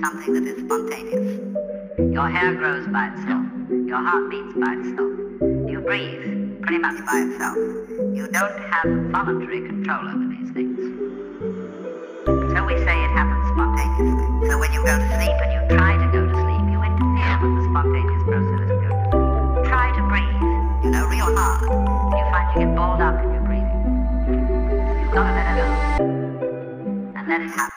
something that is spontaneous. Your hair grows by itself. Your heart beats by itself. You breathe pretty much by itself. You don't have voluntary control over these things. So we say it happens spontaneously. So when you go to sleep and you try to go to sleep, you interfere with the spontaneous process of going to sleep. Try to breathe, you know, real hard. And you find you get balled up in your breathing. You've got to let it go. And let it happen.